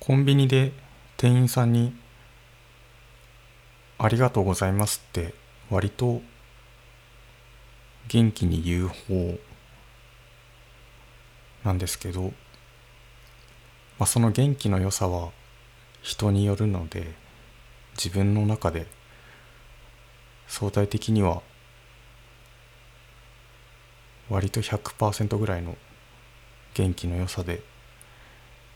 コンビニで店員さんに「ありがとうございます」って割と元気に言う方なんですけど、まあ、その元気の良さは人によるので自分の中で相対的には割と100%ぐらいの元気の良さで「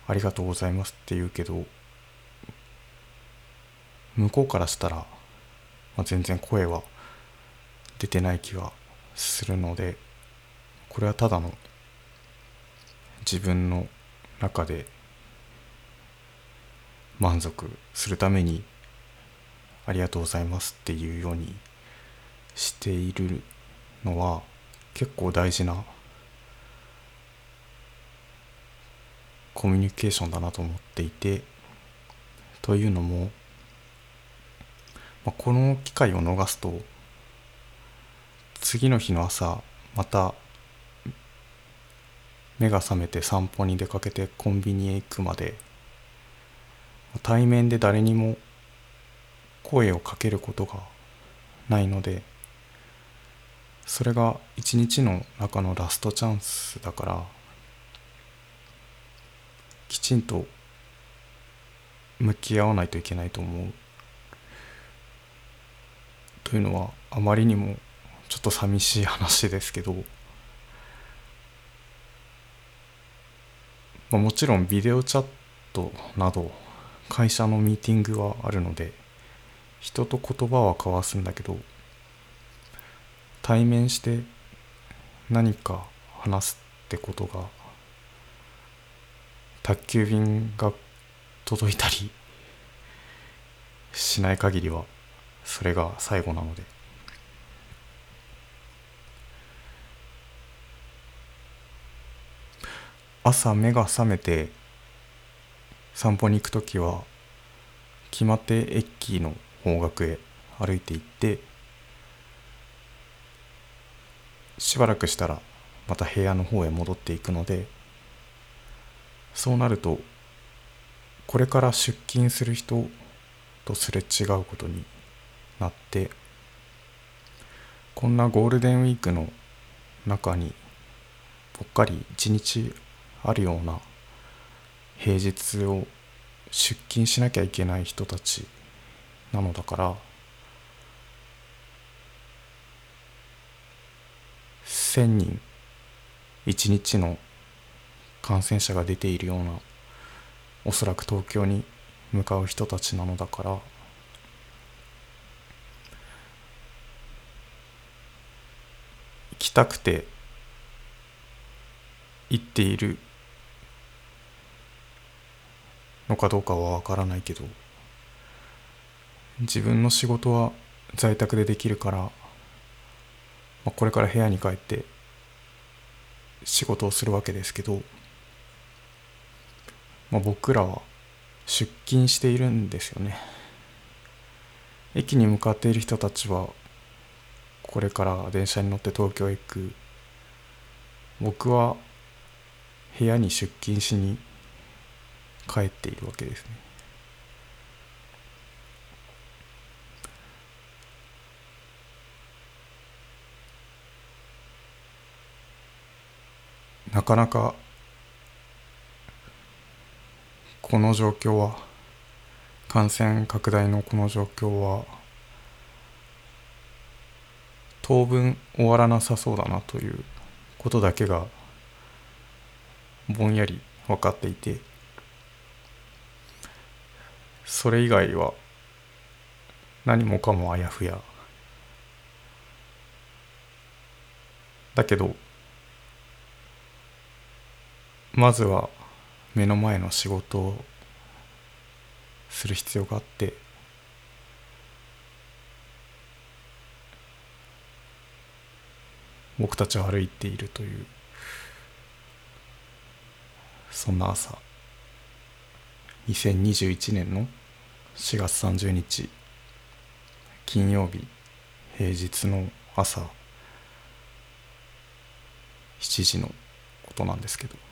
ありがとうございます」って言うけど向こうからしたら、まあ、全然声は出てない気はするのでこれはただの自分の中で満足するためにありがとうございますっていうようにしているのは結構大事なコミュニケーションだなと思っていてというのも、まあ、この機会を逃すと次の日の朝また目が覚めて散歩に出かけてコンビニへ行くまで対面で誰にも声をかけることがないのでそれが一日の中のラストチャンスだからきちんと向き合わないといけないと思う。というのはあまりにもちょっと寂しい話ですけど、まあ、もちろんビデオチャットなど会社のミーティングはあるので人と言葉は交わすんだけど対面して何か話すってことが宅急便が届いたりしない限りはそれが最後なので。朝目が覚めて散歩に行く時は決まって駅の方角へ歩いて行ってしばらくしたらまた部屋の方へ戻っていくのでそうなるとこれから出勤する人とすれ違うことになってこんなゴールデンウィークの中にぽっかり一日あるような平日を出勤しなきゃいけない人たちなのだから1,000人1日の感染者が出ているようなおそらく東京に向かう人たちなのだから行きたくて行っているのかどうかはわからないけど自分の仕事は在宅でできるから、まあ、これから部屋に帰って仕事をするわけですけど、まあ、僕らは出勤しているんですよね駅に向かっている人たちはこれから電車に乗って東京へ行く僕は部屋に出勤しに帰っているわけですね。なかなかこの状況は感染拡大のこの状況は当分終わらなさそうだなということだけがぼんやり分かっていてそれ以外は何もかもあやふや。だけどまずは目の前の仕事をする必要があって僕たちは歩いているというそんな朝2021年の4月30日金曜日平日の朝7時のことなんですけど